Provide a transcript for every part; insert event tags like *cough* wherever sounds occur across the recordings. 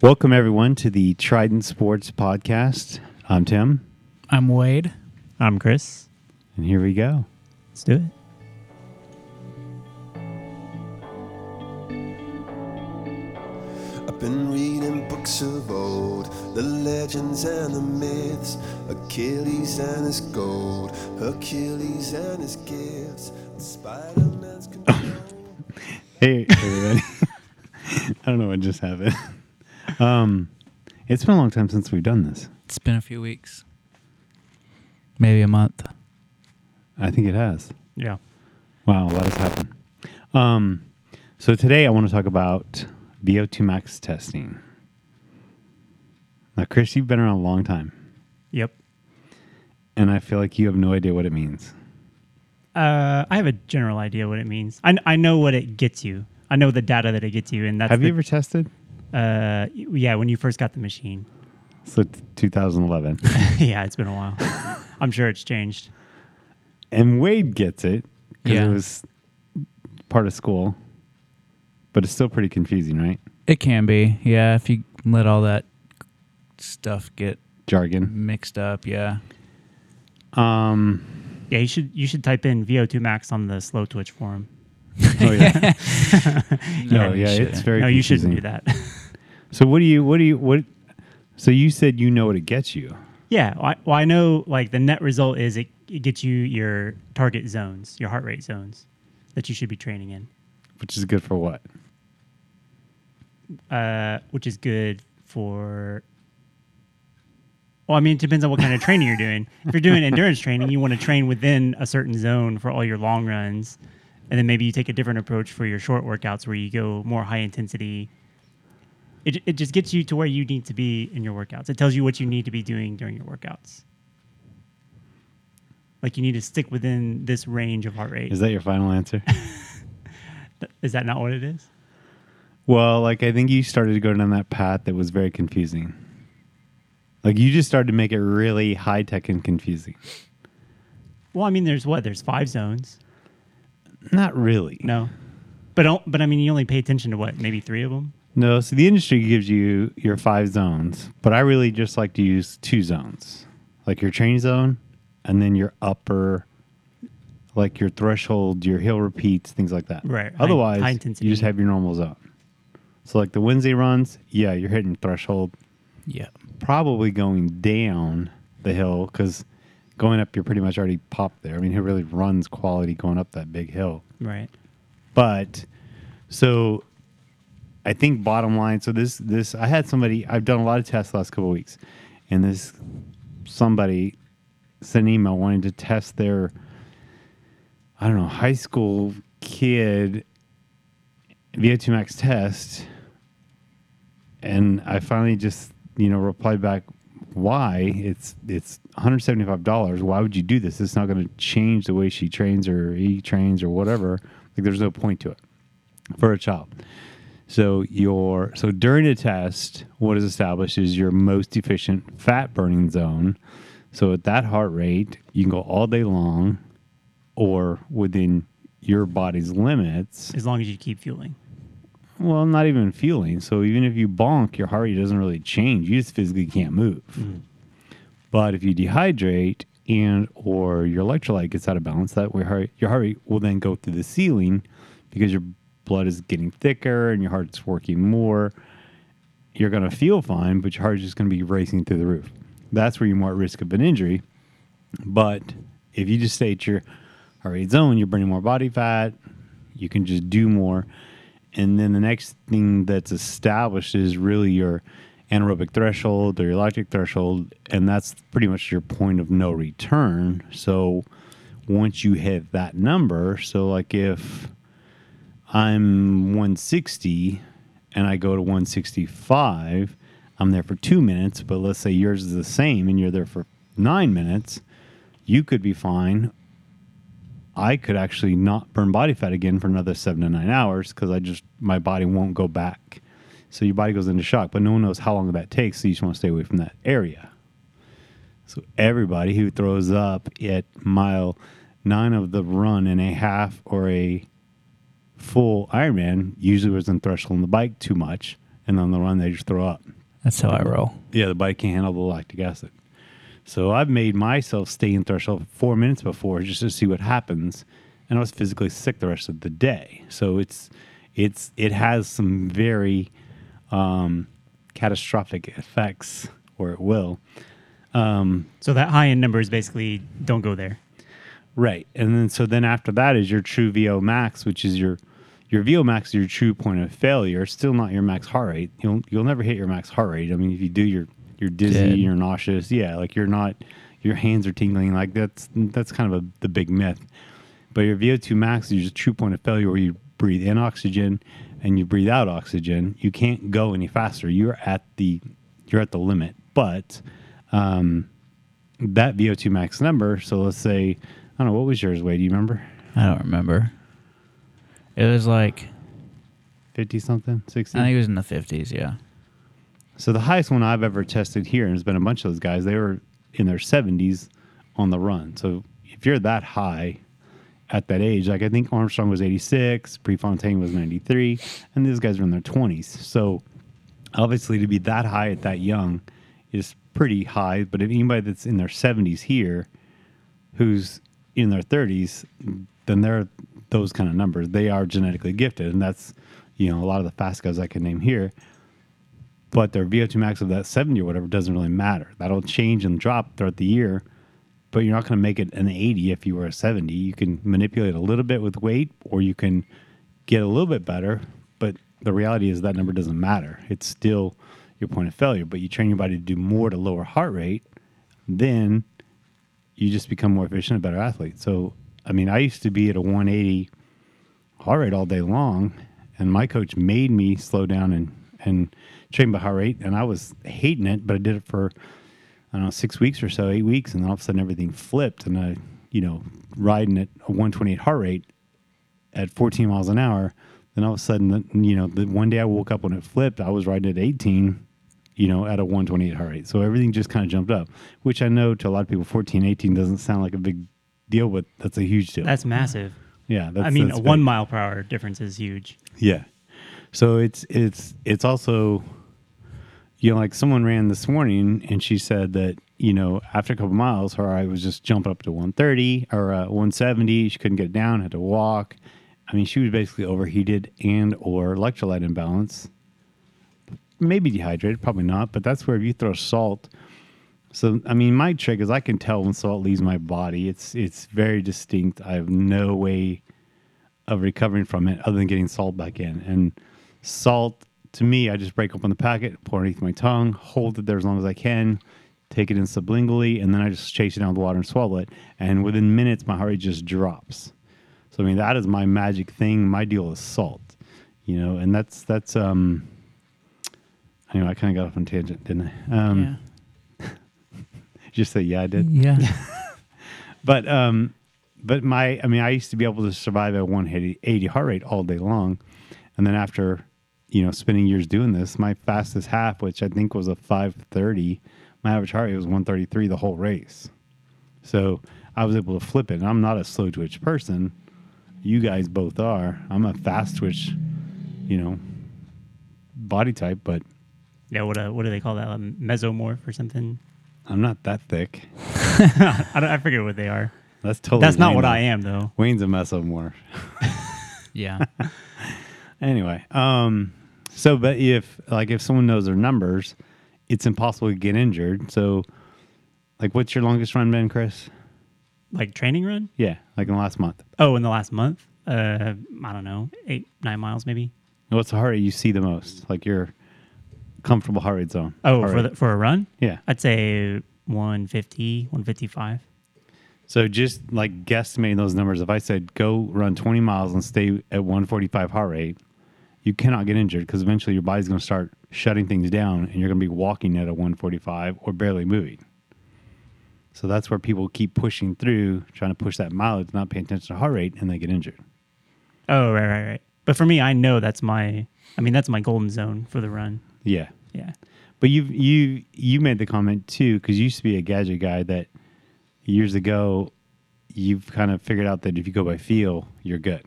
Welcome, everyone, to the Trident Sports Podcast. I'm Tim, I'm Wade. I'm Chris. and here we go. Let's do it. I've been reading books of old, the legends and the myths, Achilles and his gold, Hercules and his gifts, Spider Man's control. *laughs* Hey, everybody. *laughs* I don't know what just happened. *laughs* *laughs* Um, it's been a long time since we've done this. It's been a few weeks, maybe a month. I think it has. Yeah. Wow, a lot has happened. Um, so today I want to talk about VO2 max testing. Now, Chris, you've been around a long time, Yep. and I feel like you have no idea what it means. Uh, I have a general idea what it means. I, I know what it gets you. I know the data that it gets you, and that's have the, you ever tested? Uh, yeah, when you first got the machine. So t- 2011. *laughs* yeah, it's been a while. *laughs* I'm sure it's changed. and Wade gets it because Yeah. it was part of school, but it's still pretty confusing, right? It can be, yeah, if you let all that stuff get Jargon. mixed up, yeah. Um, Yeah, you should you should type in VO2 max on the Slowtwitch forum. oh yeah, *laughs* no, you yeah, it's shouldn't. very. no, you shouldn't do that. So what do you? What do you? What? So you said you know what it gets you. yeah, well I, well, I know like the net result is it, it gets you your target zones, your heart rate zones that you should be training in, Which is good for what? uh, which is good for. Well, I mean, it depends on what kind of training you're doing. If you're doing endurance training, you want to train within a certain zone for all your long runs, and then maybe you take a different approach for your short workouts where you go more high intensity. It, it just gets you to where you need to be in your workouts. It tells you what you need to be doing during your workouts. Like you need to stick within this range of heart rate. Is that your final answer? *laughs* Is that not what it is? well, like I think you started to go down that path that was very confusing. Like you just started to make it really high tech and confusing. Well, I mean, there's what? There's five zones. Not really. No, but oh, but I mean, you only pay attention to what? Maybe three of them. No, so the industry gives you your five zones, but I really just like to use two zones, like your training zone, and then your upper, like your threshold, your hill repeats, things like that. Right, Otherwise, high you just have your normal zone. So like the Wednesday runs, yeah, you're hitting threshold, Yeah. probably going down the hill because going up, you're pretty much already popped there. I mean, who really runs quality going up that big hill? Right. But so I think bottom line, so this this I had somebody I've done a lot of tests last couple weeks, and this somebody sent an email wanting to test their I don't know, high school kid VO2 max test. And I finally just, you know, replied back, why? It's it's $175. Why would you do this? It's not going to change the way she trains or he trains or whatever. Like there's no point to it for a child. So your so during a test, what is established is your most efficient fat burning zone. So at that heart rate, you can go all day long or within your body's limits. As long as you keep fueling. Well, not even fueling. So even if you bonk, your heart rate doesn't really change. You just physically can't move. Mm. But if you dehydrate and or your electrolyte gets out of balance, that way heart, your heart rate will then go through the ceiling because your blood is getting thicker and your heart's working more. You're going to feel fine, but your heart is just going to be racing through the roof. That's where you're more at risk of an injury. But if you just stay at your heart rate zone, you're burning more body fat. You can just do more. And then the next thing that's established is really your anaerobic threshold or your lactic threshold. And that's pretty much your point of no return. So once you hit that number, so like if I'm 160 and I go to 165, I'm there for two minutes, but let's say yours is the same and you're there for nine minutes, you could be fine. I could actually not burn body fat again for another seven to nine hours because I just, my body won't go back. So your body goes into shock, but no one knows how long that takes. So you just want to stay away from that area. So everybody who throws up at mile nine of the run in a half or a full Ironman usually was in threshold on the bike too much, and on the run they just throw up. That's how I roll. Yeah, the bike can't handle the lactic acid. So I've made myself stay in threshold four minutes before just to see what happens, and I was physically sick the rest of the day. So it's it's it has some very um, catastrophic effects, or it will. Um, so that high end number is basically don't go there. Right, and then so then after that is your true VO max, which is your your VO max is your true point of failure. It's still not your max heart rate. You'll you'll never hit your max heart rate. I mean, if you do, you're you're dizzy, Dead. you're nauseous. Yeah, like you're not. Your hands are tingling. Like that's that's kind of a the big myth. But your VO2 max is your true point of failure, where you breathe in oxygen and you breathe out oxygen. You can't go any faster. You're at the you're at the limit. But um, that VO2 max number. So let's say I don't know what was yours, Wade. Do you remember? I don't remember. It was like Fifty something, sixty. I think it was in the fifties. Yeah. So the highest one I've ever tested here, and there's been a bunch of those guys, they were in their 70s on the run. So if you're that high at that age, like I think Armstrong was 86, Prefontaine was 93, and these guys were in their 20s. So obviously to be that high at that young is pretty high. But if anybody that's in their 70s here, who's in their 30s, then they're those kind of numbers. They are genetically gifted, and that's you know a lot of the fast guys I can name here but their VO2 max of that 70 or whatever doesn't really matter. That'll change and drop throughout the year, but you're not going to make it an 80 if you were a 70. You can manipulate a little bit with weight, or you can get a little bit better, but the reality is that number doesn't matter. It's still your point of failure, but you train your body to do more to lower heart rate, then you just become more efficient, a better athlete. So, I mean, I used to be at a 180 heart rate all day long, and my coach made me slow down and and train by heart rate, and I was hating it, but I did it for I don't know six weeks or so, eight weeks, and then all of a sudden everything flipped, and I, you know, riding at a 128 heart rate at 14 miles an hour, then all of a sudden, you know, the one day I woke up when it flipped, I was riding at 18, you know, at a 128 heart rate. So everything just kind of jumped up, which I know to a lot of people, 14, 18 doesn't sound like a big deal, with, that's a huge deal. That's massive. yeah. That's, I mean, that's a big. one mile per hour difference is huge. Yeah. So it's it's it's also you know like someone ran this morning and she said that you know after a couple miles her eye was just jumping up to 130 or uh, 170 she couldn't get it down had to walk i mean she was basically overheated and or electrolyte imbalance maybe dehydrated probably not but that's where if you throw salt so i mean my trick is i can tell when salt leaves my body it's it's very distinct i have no way of recovering from it other than getting salt back in. And salt, to me, I just break open the packet, pour it underneath my tongue, hold it there as long as I can, take it in sublingually, and then I just chase it down with water and swallow it. And within minutes, my heart rate just drops. So I mean, that is my magic thing. My deal is salt, you know, and that's that's um. Anyway, I kind of got off on tangent, didn't I? Um, Just say yeah, I did. yeah. Yeah. *laughs* But um, but my I mean, I used to be able to survive at 180 heart rate all day long, and then after you know spending years doing this, my fastest half, which I think was a 530, my average heart rate was 133 the whole race. So I was able to flip it. And I'm not a slow twitch person. You guys both are. I'm a fast twitch, you know, body type, but Yeah, what uh, what do they call that? A mesomorph or something? I'm not that thick. *laughs* I, don't, I forget what they are. That's totally. That's not what. I am, though. Wayne's a mesomorph. *laughs* yeah. *laughs* Anyway, um, so but if like if someone knows their numbers, it's impossible to get injured. So, like, what's your longest run been, Chris? Like training run? Yeah, like in the last month. Oh, in the last month? Uh, I don't know, eight, nine miles maybe. What's the heart rate you see the most? Like your comfortable heart rate zone. Oh, Heart for rate. the, for a run? yeah. I'd say 150, 155. So just like guesstimating those numbers, if I said go run 20 miles and stay at 145 heart rate, you cannot get injured because eventually your body's going to start shutting things down and you're going to be walking at a 145 or barely moving. So that's where people keep pushing through, trying to push that mileage, not paying attention to heart rate, and they get injured. Oh, right, right, right. But for me, I know that's my. I mean, that's my golden zone for the run. Yeah. Yeah. But you you you made the comment too because you used to be a gadget guy that years ago you've kind of figured out that if you go by feel, you're good.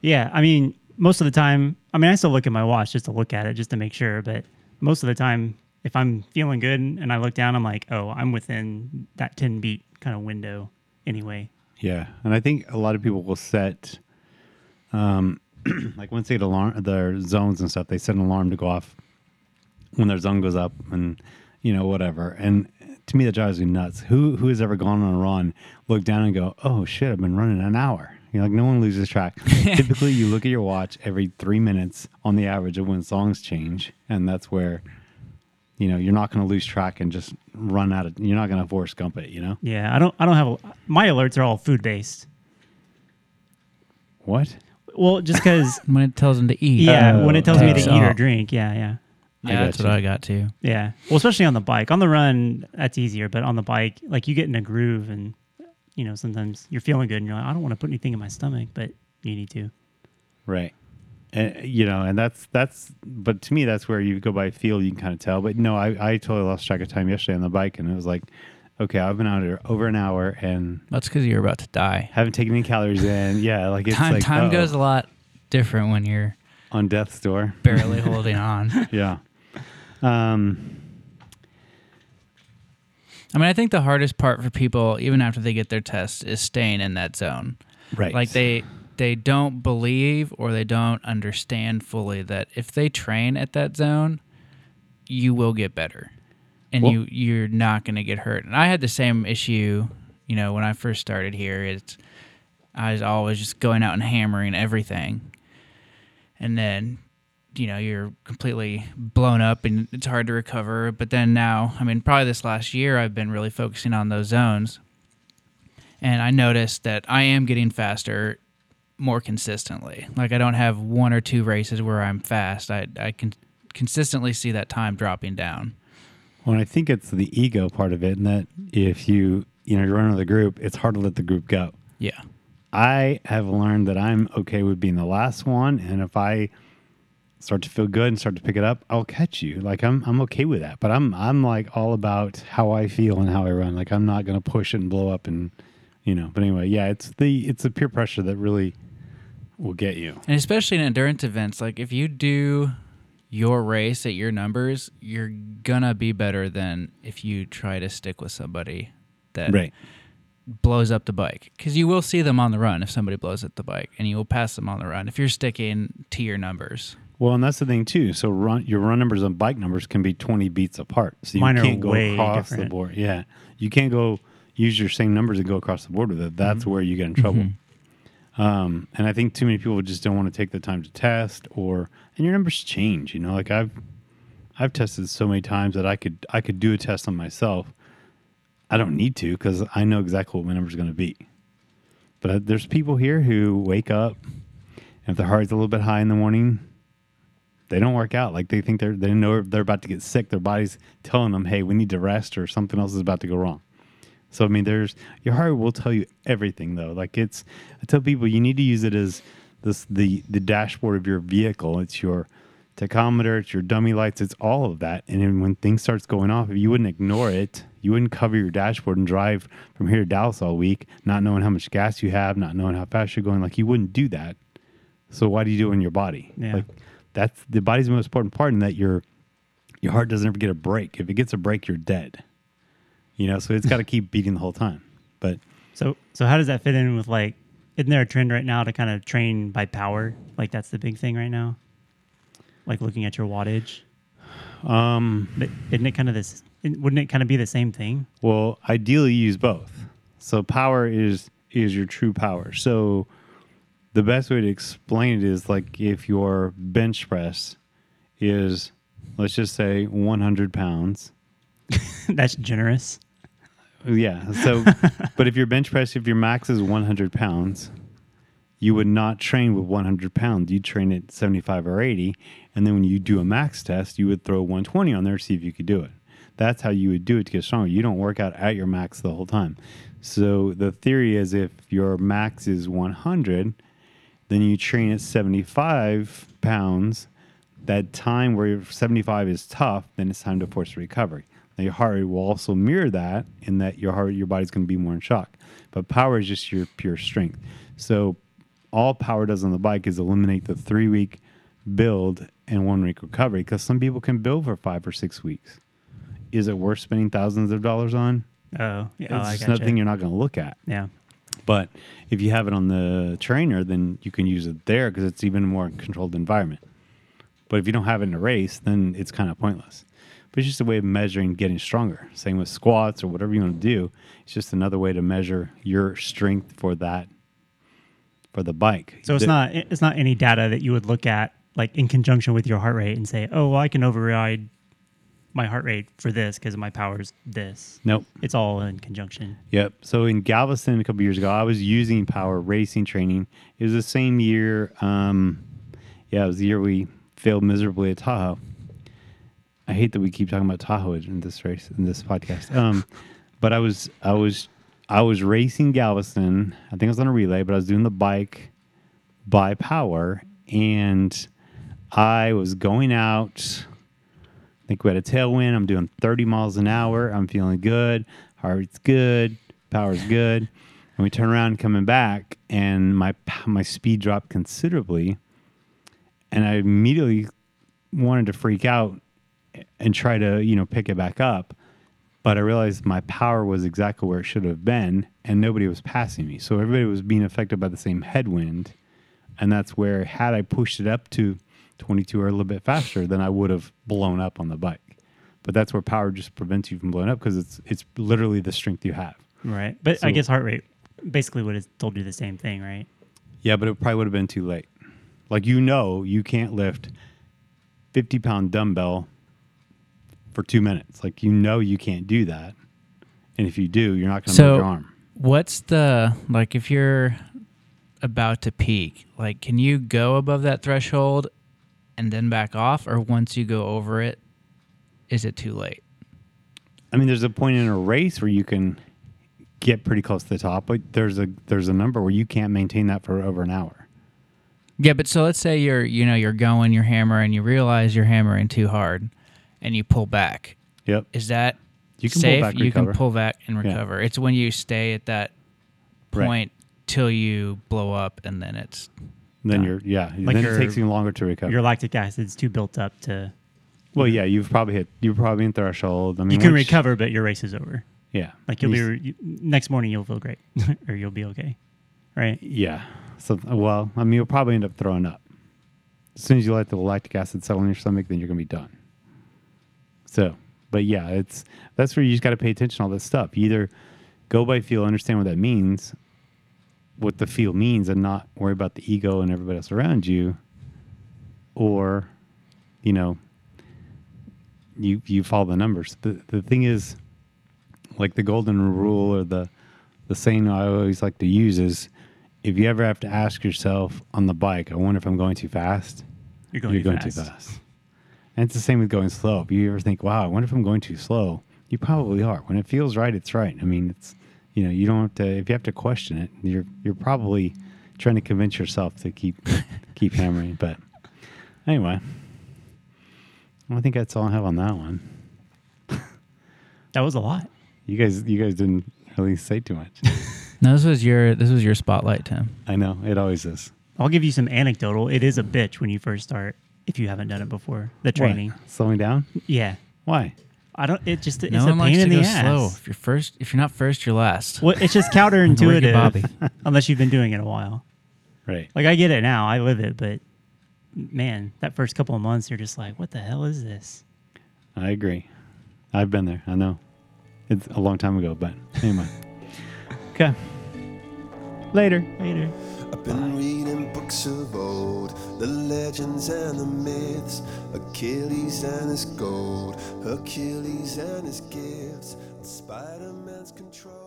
Yeah, I mean, most of the time, I mean, I still look at my watch just to look at it, just to make sure. But most of the time, if I'm feeling good and I look down, I'm like, oh, I'm within that 10 beat kind of window anyway. Yeah, and I think a lot of people will set, um, *clears throat* like once they get alarm their zones and stuff, they set an alarm to go off when their zone goes up, and you know whatever. And to me, that drives me nuts. Who who has ever gone on a run, look down and go, oh shit, I've been running an hour. You're like, no one loses track. *laughs* Typically, you look at your watch every three minutes on the average of when songs change, and that's where. You know, you're not going to lose track and just run out of. You're not going to Forrest Gump it. You know Yeah, I don't. I don't have. A, my alerts are all food based. what? Well, just because. *laughs* When it tells them to eat. yeah, Oh, when it tells me to eat or drink. Yeah, yeah, I Yeah, that's got what. I got too. yeah. Well, especially on the bike. On the run, that's easier. But on the bike, like you get in a groove, and you know sometimes you're feeling good, and you're like, I don't want to put anything in my stomach, but you need to. Right. And, you know, and that's that's. But to me, that's where you go by feel. You can kind of tell. But no, I I totally lost track of time yesterday on the bike, and it was like, okay, I've been out here over an hour and That's because you're about to die. haven't taken any calories in. Yeah, like it's time like time uh-oh, goes a lot different when you're on death's door. barely *laughs* holding on. Yeah. Um. I mean, I think the hardest part for people, even after they get their test, is staying in that zone. Right. Like they they don't believe or they don't understand fully that if they train at that zone, you will get better, and Well- you you're not going to get hurt. And I had the same issue, you know, when I first started here. It's I was always just going out and hammering everything, and then you know you're completely blown up and it's hard to recover. But then now, I mean, probably this last year, I've been really focusing on those zones and I noticed that I am getting faster more consistently. Like I don't have one or two races where I'm fast. I I can consistently see that time dropping down. Well, I think it's the ego part of it, and that if you you know you're running with a group, it's hard to let the group go. Yeah. I have learned that I'm okay with being the last one, and if I start to feel good and start to pick it up, I'll catch you. Like I'm I'm okay with that. But I'm I'm like all about how I feel and how I run. Like I'm not gonna push it and blow up and you know. But anyway, yeah, it's the it's the peer pressure that really will get you. And especially in endurance events, like if you do your race at your numbers, you're gonna be better than if you try to stick with somebody that Right. blows up the bike because you will see them on the run if somebody blows up the bike and you will pass them on the run if you're sticking to your numbers Well, and that's the thing too. So run your run numbers and bike numbers can be 20 beats apart. So you Mine are can't go way across the different. board. Yeah. You can't go use your same numbers and go across the board with it. That's Mm-hmm. where you get in trouble. Um, and I think too many people just don't want to take the time to test or and your numbers change, you know, like I've I've tested so many times that I could I could do a test on myself. I don't need to because I know exactly what my number's going to be. But there's people here who wake up and if their heart's a little bit high in the morning, they don't work out. Like they think they're they know they're about to get sick. Their body's telling them, "Hey, we need to rest," or something else is about to go wrong. So I mean, there's your heart will tell you everything though. Like it's I tell people you need to use it as this the the dashboard of your vehicle. It's your tachometer, it's your dummy lights, it's all of that. And then when things starts going off, if you wouldn't ignore it, you wouldn't cover your dashboard and drive from here to Dallas all week, not knowing how much gas you have, not knowing how fast you're going. Like you wouldn't do that. So why do you do it in your body? Yeah. Like that's the body's the most important part in that your your heart doesn't ever get a break. If it gets a break, you're dead. You know, so it's got to keep beating the whole time. But So so how does that fit in with like? Isn't there a trend right now to kind of train by power? Like that's the big thing right now. Like looking at your wattage. um, But isn't it kind of this? Wouldn't it kind of be the same thing? well, ideally use both. So power is is your true power. So the best way to explain it is like if your bench press is let's just say 100 pounds. *laughs* that's generous. Yeah. So, *laughs* but if your bench press, if your max is 100 pounds, you would not train with 100 pounds. You'd train at 75 or 80. And then when you do a max test, you would throw 120 on there to see if you could do it. That's how you would do it to get stronger. You don't work out at your max the whole time. So the theory is if your max is 100, then you train at 75 pounds. That time where your 75 is tough, then it's time to force recovery. Now your heart rate will also mirror that in that your heart, your body's going to be more in shock. But power is just your pure strength. So all power does on the bike is eliminate the three week build and one week recovery because some people can build for five or six weeks. Is it worth spending thousands of dollars on? Oh, yeah. oh, it's gotcha. nothing you're not going to look at. Yeah. But if you have it on the trainer, then you can use it there because it's even more controlled environment. But if you don't have it in a race, then it's kind of pointless. But it's just a way of measuring getting stronger. Same with squats or whatever you want to do. It's just another way to measure your strength for that for the bike. So it's The- not it's not any data that you would look at like in conjunction with your heart rate and say, oh, well, I can override my heart rate for this because my power's this. Nope. It's all in conjunction. Yep. So in Galveston a couple years ago, I was using power racing training. It was the same year. Um, yeah, it was the year we failed miserably at Tahoe. I hate that we keep talking about Tahoe in this race in this podcast. *laughs* Um, but I was I was I was racing Galveston. I think I was on a relay, but I was doing the bike by power, and I was going out. Think we had a tailwind. I'm doing 30 miles an hour. I'm feeling good. Heart rate's good. Power's good. And we turn around coming back, and my my speed dropped considerably. And I immediately wanted to freak out and try to you know pick it back up. But I realized my power was exactly where it should have been, and nobody was passing me. So everybody was being affected by the same headwind, and that's where had I pushed it up to 22 or a little bit faster, then I would have blown up on the bike. But that's where power just prevents you from blowing up because it's it's literally the strength you have. Right. But I guess heart rate basically would have told you the same thing, right? Yeah, but it probably would have been too late. Like you know, you can't lift 50 pound dumbbell for two minutes. Like you know, you can't do that. And if you do, you're not going to So- move your arm. What's the like if you're about to peak? Like, can you go above that threshold and then back off, or once you go over it, is it too late? I mean, there's a point in a race where you can get pretty close to the top, but there's a there's a number where you can't maintain that for over an hour. Yeah, but so let's say you're you know you're going, you're hammering, you realize you're hammering too hard, and you pull back. Yep. Is that You can pull safe? back, you recover. can pull back and Yeah. recover. It's when you stay at that Right. point till you blow up, and then it's Then you're yeah. Like then your- it takes you longer to recover. Your lactic acid's too built up to. well, yeah, you've probably hit. You're probably in threshold. I mean, You can once- recover, but your race is over. Yeah. Like you'll You- be you, next morning, you'll feel great, *laughs* or you'll be okay, right? Yeah. So, well, I mean, you'll probably end up throwing up. As soon as you let the lactic acid settle in your stomach, then you're going to be done. So, but yeah, it's that's where you just got to pay attention to all this stuff. You either go by feel, understand what that means, what the feel means, and not worry about the ego and everybody else around you, or, you know, you you follow the numbers. The the thing is, like the golden rule or the the saying I always like to use is if you ever have to ask yourself on the bike, I wonder if I'm going too fast, You're going, you're too, going fast. too fast. And it's the same with going slow. If you ever think, wow, I wonder if I'm going too slow, you probably are. When it feels right, it's right. I mean, it's, you know, you don't have to, if you have to question it, you're, you're probably trying to convince yourself to keep, *laughs* keep hammering. But anyway, I think that's all I have on that one. That was a lot. You guys, you guys didn't really say too much. *laughs* no. This was your this was your spotlight, Tim. I know it always is. I'll give you some anecdotal. It is a bitch when you first start if you haven't done it before. The training. What? Slowing down? Yeah. Why? I don't. It just it's no a one likes pain to in go the slow. If you're first, if you're not first, you're last. Well, it's just counterintuitive, Bobby. *laughs* unless you've been doing it a while. Right. Like I get it now, I live it, but man, that first couple of months, you're just like, what the hell is this? I agree. I've been there. I know. It's a long time ago, but anyway. *laughs* okay. Later. Later. I've been reading books of old, the legends and the myths, Achilles and his gold, Hercules and his gifts, Spider Man's control.